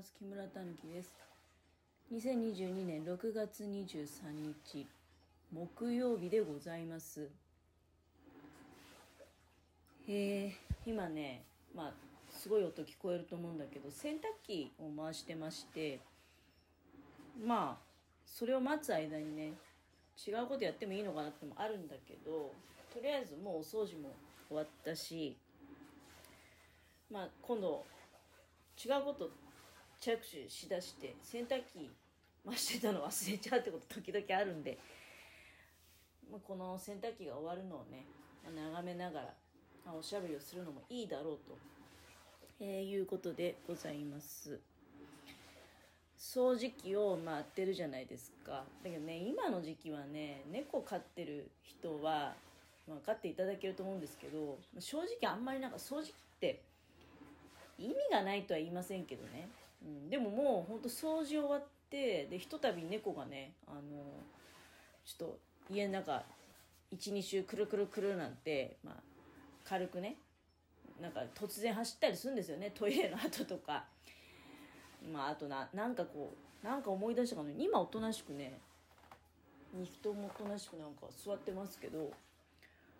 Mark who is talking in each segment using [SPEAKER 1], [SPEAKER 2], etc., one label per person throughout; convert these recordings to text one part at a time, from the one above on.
[SPEAKER 1] ます木村たぬきです。2022年6月23日木曜日でございます。えー、今ねまあすごい音聞こえると思うんだけど洗濯機を回してましてまあそれを待つ間にね違うことやってもいいのかなってもあるんだけどとりあえずもうお掃除も終わったしまあ今度違うこと着手しだして洗濯機回してたの忘れちゃうってこと時々あるんで、まあ、この洗濯機が終わるのをね、まあ、眺めながら、まあ、おしゃべりをするのもいいだろうと、えー、いうことでございます。掃除機を回ってるじゃないですか。だけどね今の時期はね猫飼ってる人は、まあ、飼っていただけると思うんですけど正直あんまりなんか掃除機って意味がないとは言いませんけどね、うん、でももうほんと掃除終わってでひとたび猫がねあのちょっと家の中12周くるくるくるなんて、まあ、軽くねなんか突然走ったりするんですよね。トイレの後とか。まああとななんかこうなんか思い出したかの今おとなしくね2人もおとなしくなんか座ってますけど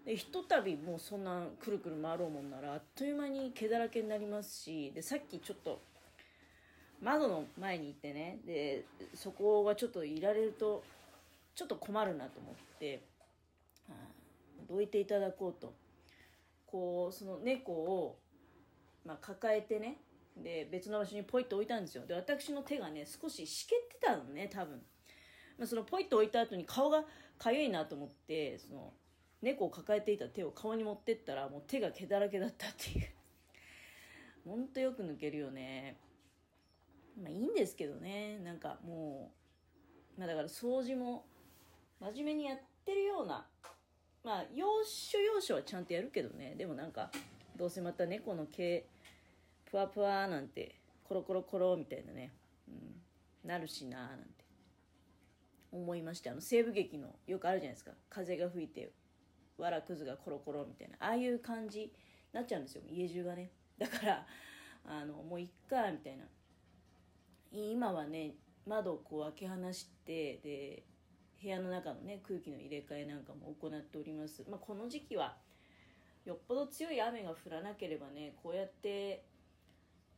[SPEAKER 1] でひとたびもうそんなくるくる回ろうもんならあっという間に毛だらけになりますしでさっきちょっと窓の前に行ってねでそこがちょっといられるとちょっと困るなと思って、どいていただこうと。こうその猫を、まあ、抱えてねで別の場所にポイッと置いたんですよ。で私の手がね少ししけってたのね多分、まあ、そのポイッと置いた後に顔がかゆいなと思ってその猫を抱えていた手を顔に持ってったらもう手が毛だらけだったっていう。ほんとよく抜けるよね。まあいいんですけどね。なんかもうまあだから掃除も真面目にやってるようなまあ要所要所はちゃんとやるけどね。でもなんかどうせまた猫の毛ぷわぷわなんてコロコロコロみたいなね、うん、なるしななんて。思いましてあの西部劇のよくあるじゃないですか。風が吹いてわらくずがコロコロみたいな。ああいう感じになっちゃうんですよ。家中がね。だからあのもういっかみたいな。今はね窓をこう開け放してで部屋の中のね空気の入れ替えなんかも行っております、まあ、この時期はよっぽど強い雨が降らなければねこうやって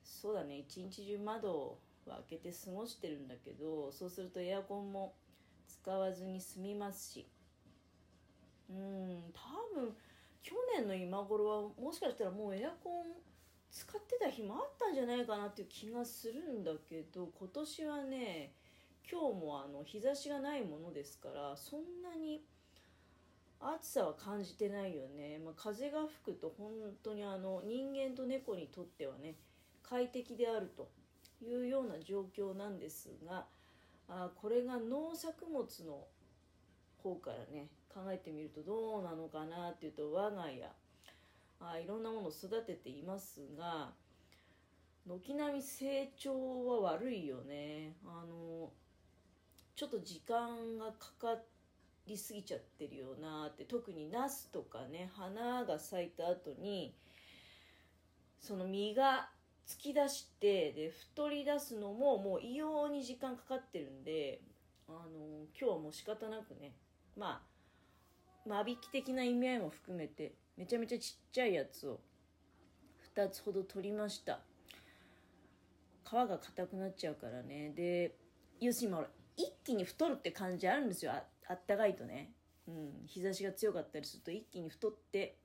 [SPEAKER 1] そうだね一日中窓を開けて過ごしてるんだけどそうするとエアコンも使わずに済みますし。うん多分去年の今頃はもしかしたらもうエアコン使ってた日もあったんじゃないかなっていう気がするんだけど今年はね今日もあの日差しがないものですからそんなに暑さは感じてないよね、まあ、風が吹くと本当にあの人間と猫にとってはね快適であるというような状況なんですがあこれが農作物の方からね考えてみるとどうなのかなっていうと我が家あいろんなものを育てていますが軒並み成長は悪いよね。あのちょっと時間がかかりすぎちゃってるよなって。特にナスとかね花が咲いた後にその実が突き出してで太り出すのももう異様に時間かかってるんであの今日はもう仕方なくねまあ間引き的な意味合いも含めてめちゃめちゃちっちゃいやつを2つほど取りました。皮が硬くなっちゃうからね。で要するに一気に太るって感じあるんですよ。ああったかいとね、うん、日差しが強かったりすると一気に太って、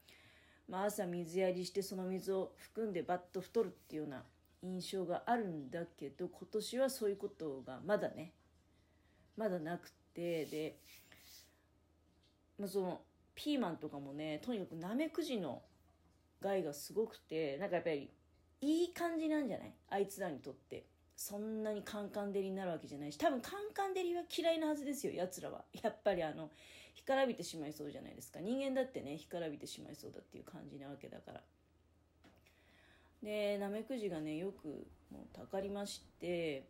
[SPEAKER 1] まあ、朝水やりしてその水を含んでバッと太るっていうような印象があるんだけど今年はそういうことがまだねまだなくてでまあ、そのピーマンとかもねとにかくナメクジの害がすごくてなんかやっぱりいい感じなんじゃない？あいつらにとって。そんなにカンカン照りになるわけじゃないし。多分カンカン照りは嫌いなはずですよやつらは。やっぱりあの干からびてしまいそうじゃないですか。人間だってね干からびてしまいそうだっていう感じなわけだから。でナメクジがねよくもうたかりまして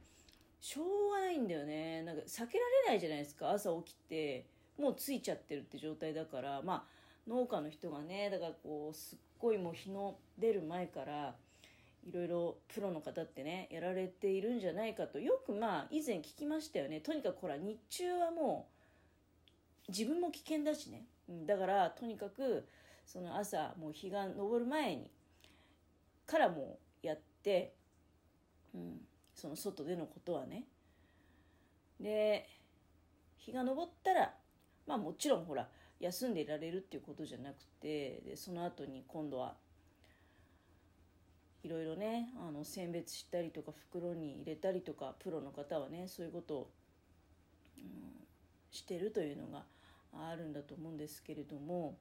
[SPEAKER 1] しょうがないんだよね。なんか避けられないじゃないですか。朝起きて。もうついちゃってるって状態だからまあ農家の人がねだからこうすっごいもう日の出る前からいろいろプロの方ってねやられているんじゃないかと。よくまあ以前聞きましたよね。とにかくほら日中はもう自分も危険だしね、うん、だからとにかくその朝もう日が昇る前にからもうやって、うん、その外でのことはね。で日が昇ったらまあもちろんほら休んでいられるっていうことじゃなくてでその後に今度はいろいろねあの選別したりとか袋に入れたりとかプロの方はねそういうことを、うん、してるというのがあるんだと思うんですけれども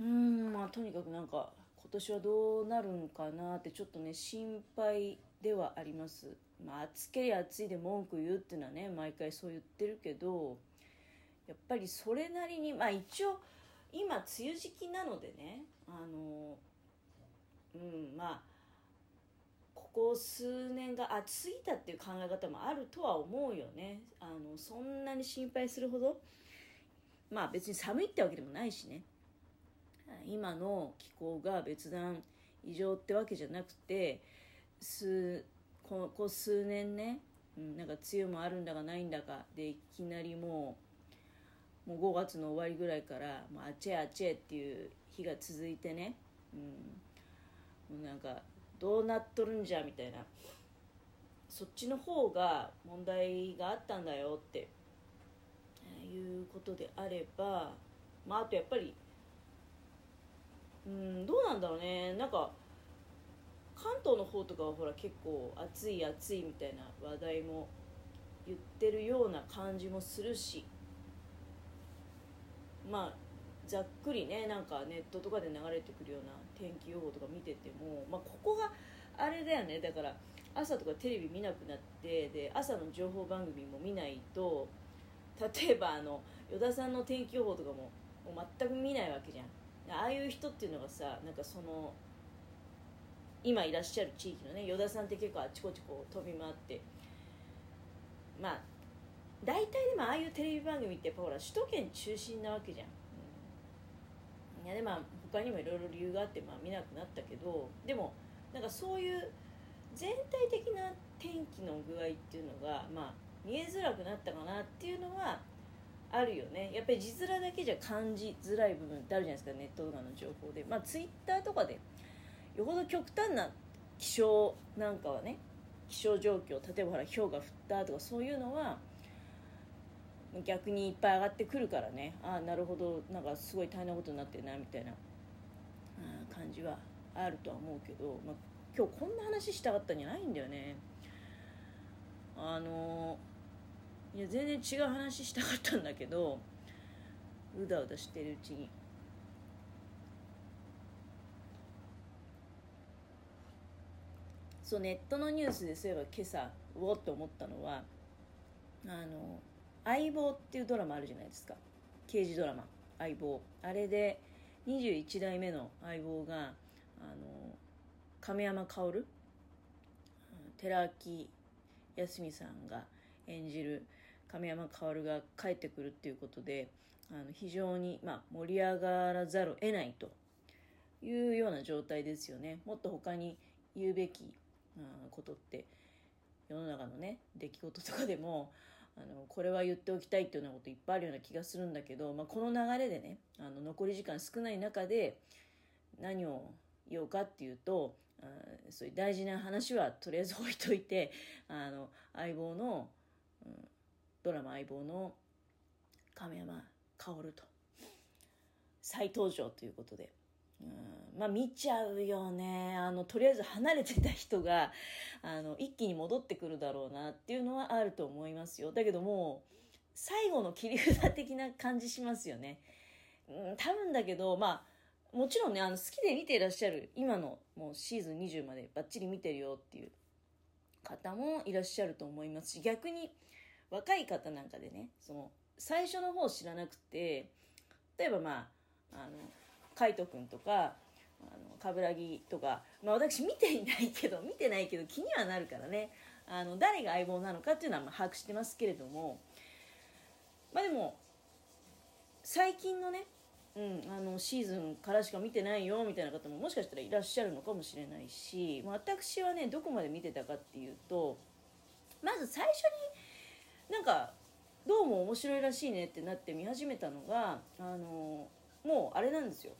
[SPEAKER 1] うんまあとにかくなんか今年はどうなるんかなってちょっとね心配ではあります。まあ、暑けりゃ暑いで文句言うっていうのはね毎回そう言ってるけどやっぱりそれなりにまあ一応今梅雨時期なのでねあのうんまあここ数年が暑すぎたっていう考え方もあるとは思うよね。あのそんなに心配するほどまあ別に寒いってわけでもないしね。今の気候が別段異常ってわけじゃなくて数ここ数年ね、うん、なんか梅雨もあるんだかないんだかでいきなりもうもう5月の終わりぐらいからもうあちえあちえっていう日が続いてね、うん、もうなんかどうなっとるんじゃみたいな。そっちの方が問題があったんだよっていうことであればまああとやっぱりうんどうなんだろうね。なんか関東の方とかはほら結構暑い暑いみたいな話題も言ってるような感じもするし。まあざっくりねなんかネットとかで流れてくるような天気予報とか見てても、まあ、ここがあれだよね。だから朝とかテレビ見なくなってで朝の情報番組も見ないと例えばあの依田さんの天気予報とかももう全く見ないわけじゃん。ああいう人っていうのがさなんかその今いらっしゃる地域のね依田さんって結構あちこちこう飛び回ってまあ大体でもああいうテレビ番組ってやっぱほら首都圏中心なわけじゃん、うん、いやでまあ他にもいろいろ理由があってまあ見なくなったけどでもなんかそういう全体的な天気の具合っていうのがまあ見えづらくなったかなっていうのはあるよね。やっぱり字面だけじゃ感じづらい部分ってあるじゃないですかネットとかの情報でまあツイッターとかでよほど極端な気象なんかはね気象状況例えばほら氷が降ったとかそういうのは逆にいっぱい上がってくるからね。ああなるほど。なんかすごい大変なことになってるなみたいな。感じはあるとは思うけど、まあ、今日こんな話したかったんじゃないんだよね。あのいや全然違う話したかったんだけどうだうだしてるうちに。そうネットのニュースでそういえば今朝うおって思ったのはあの「相棒」っていうドラマあるじゃないですか。刑事ドラマ「相棒」あれで21代目の相棒があの亀山薫寺脇康美さんが演じる亀山薫が帰ってくるっていうことであの非常に、まあ、盛り上がらざるを得ないというような状態ですよね。もっと他に言うべきことって世の中のね出来事とかでもあのこれは言っておきたいっていうようなこといっぱいあるような気がするんだけど、まあ、この流れでねあの残り時間少ない中で何を言おうかっていうとあそういう大事な話はとりあえず置いといてあの相棒の、うん、ドラマ相棒の亀山薫と再登場ということで。うん。まあ見ちゃうよね。あのとりあえず離れてた人が あの一気に戻ってくるだろうなっていうのはあると思いますよ。だけども最後の切り札的な感じしますよね、うん、多分だけどまあもちろんねあの好きで見ていらっしゃる今のもうシーズン20までバッチリ見てるよっていう方もいらっしゃると思いますし逆に若い方なんかでねその最初の方知らなくて例えばまああの海斗君とかあの冠城とか、まあ、私見ていないけど見てないけど気にはなるからね。あの誰が相棒なのかっていうのはま把握してますけれども。まあでも最近のねうん、あのシーズンからしか見てないよみたいな方ももしかしたらいらっしゃるのかもしれないし私はねどこまで見てたかっていうとまず最初になんかどうも面白いらしいねってなって見始めたのがあのもうあれなんですよ。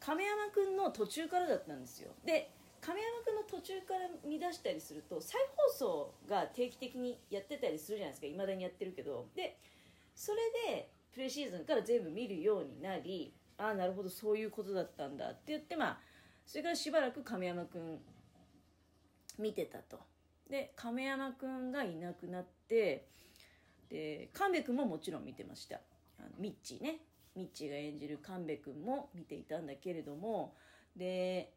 [SPEAKER 1] 亀山君の途中からだったんですよ。で亀山君の途中から見出したりすると再放送が定期的にやってたりするじゃないですか。いまだにやってるけど。でそれでプレシーズンから全部見るようになりああなるほどそういうことだったんだ。って言ってまあそれからしばらく亀山君見てたと。で亀山君がいなくなってで神戸君ももちろん見てました。あのミッチーね。ミッチーが演じる神戸君も見ていたんだけれどもで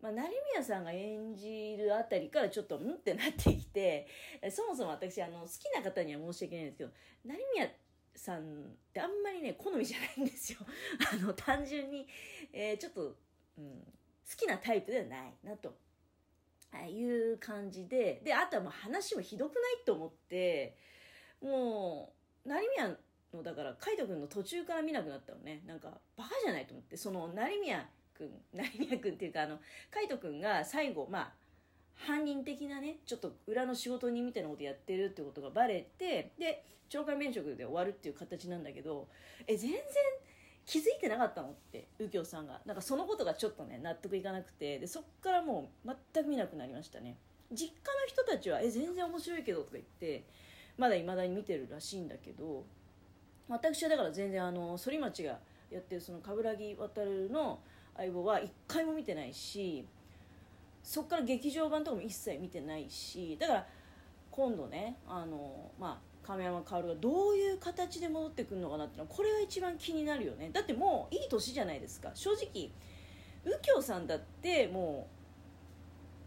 [SPEAKER 1] まあ、成宮さんが演じるあたりからちょっとうんってなってきてそもそも私あの好きな方には申し訳ないんですけど成宮さんってあんまりね好みじゃないんですよ。あの単純に、えー、ちょっと、うん、好きなタイプではないなと。ああいう感じでであとはもう話もひどくないと思ってもう成宮のだから海斗君の途中から見なくなったのね。なんかバカじゃないと思って。その成宮君 成宮君っていうかあの海斗君が最後まあ犯人的なねちょっと裏の仕事人みたいなことやってるってことがバレてで懲戒免職で終わるっていう形なんだけどえ全然気づいてなかったのって右京さんが。なんかそのことがちょっとね納得いかなくてでそっからもう全く見なくなりましたね。実家の人たちは「え全然面白いけど」とか言ってまだいまだに見てるらしいんだけど私はだから全然あの反町がやってるその冠城渡の相棒は一回も見てないしそっから劇場版とかも一切見てないしだから今度ねあのまあ亀山薫がどういう形で戻ってくるのかなっていうのはこれが一番気になるよね。だってもういい年じゃないですか。正直右京さんだってもう